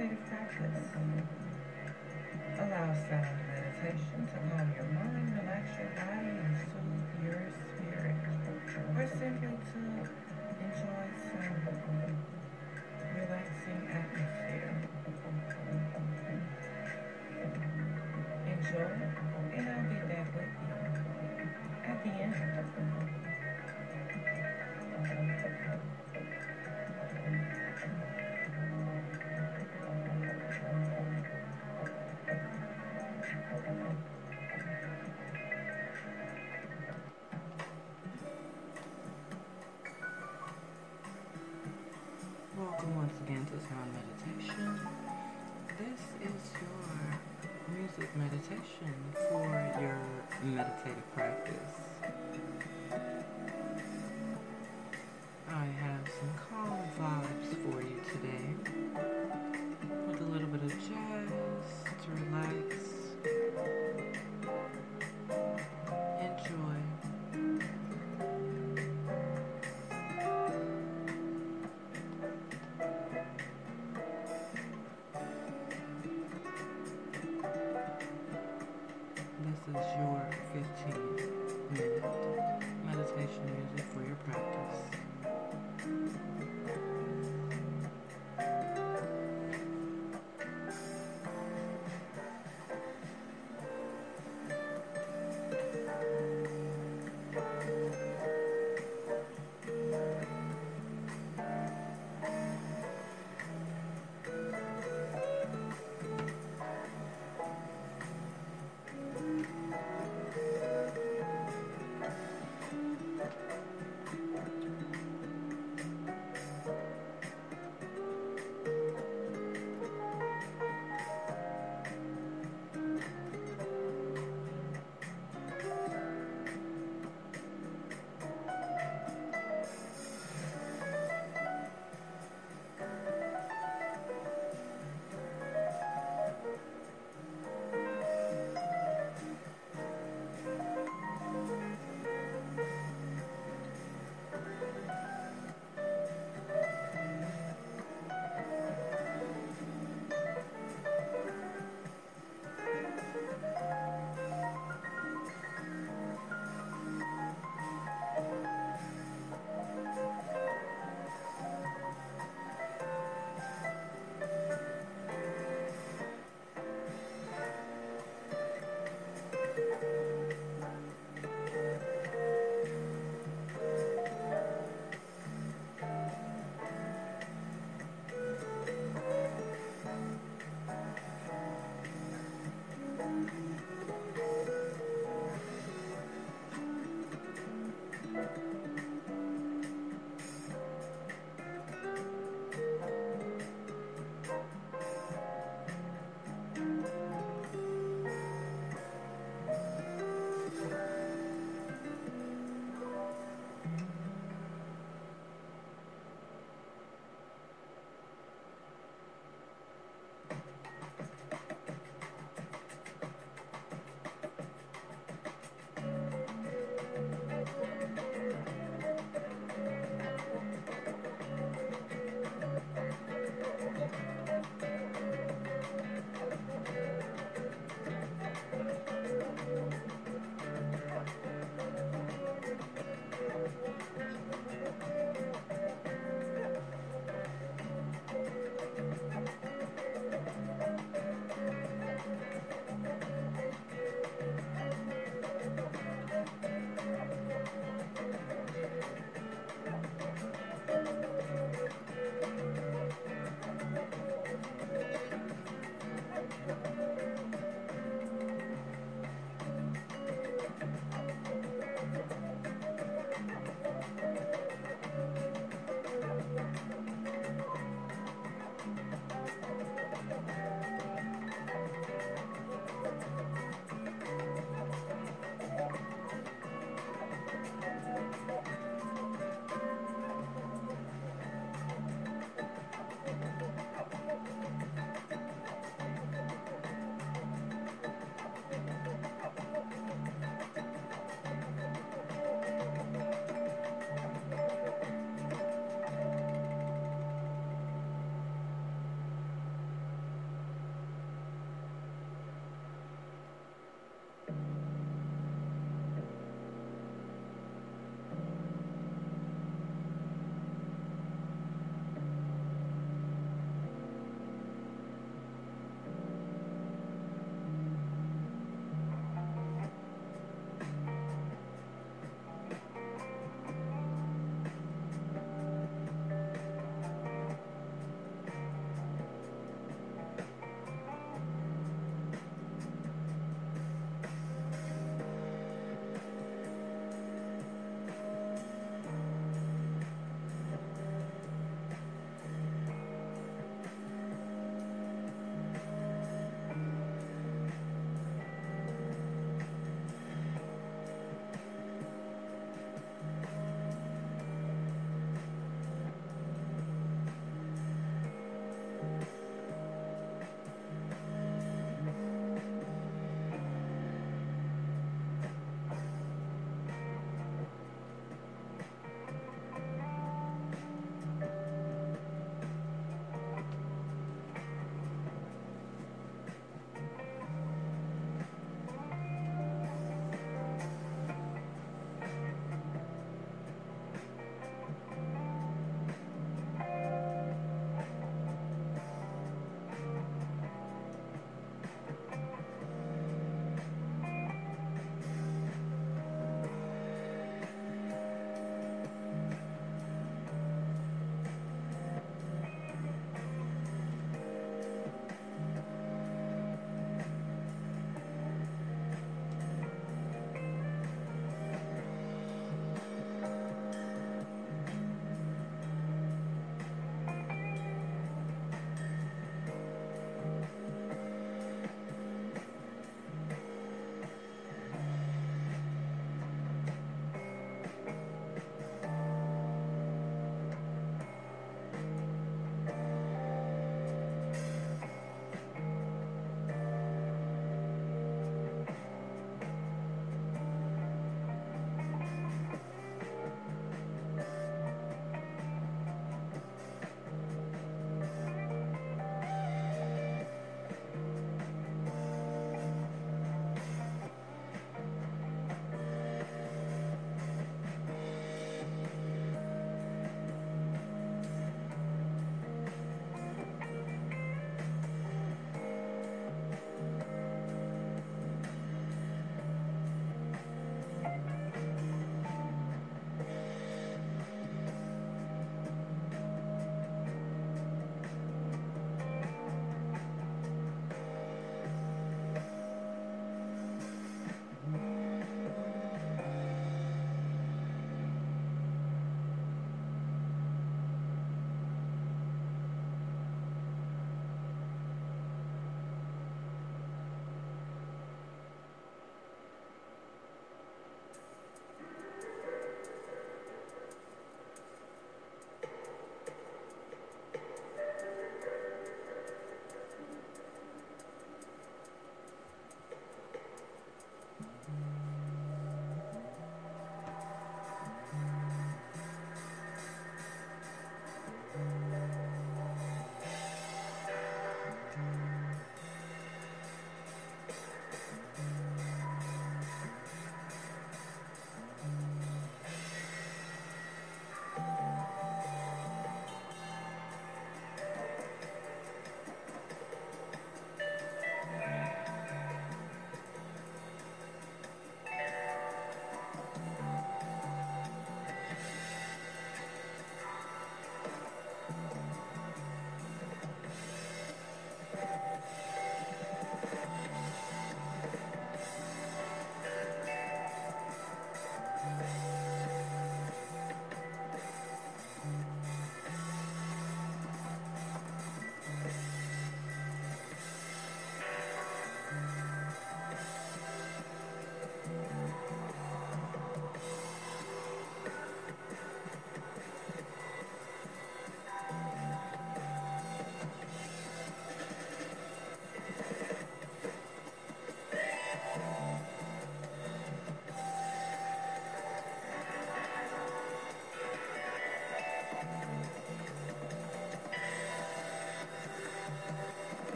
meditative practice. Allow sound meditation to calm your mind, relax your body, and soothe your spirit, or simply to Welcome once again to Sound Meditation. This is your music meditation for your meditative practice. I have some calm vibes for you today with a little bit of jazz to relax. 15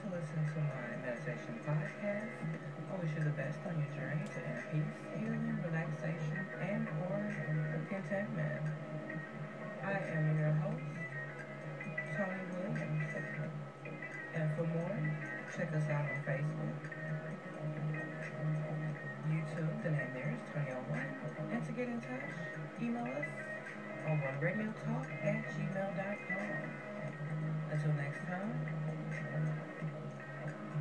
to listen to my meditation podcast. I wish you the best on your journey to inner peace, healing, relaxation, and or contentment. I am your host, Tony Williams. And for more, check us out on Facebook, YouTube, the name there is Tony One. And to get in touch, email us on oneradiotalk at gmail.com. Until next time,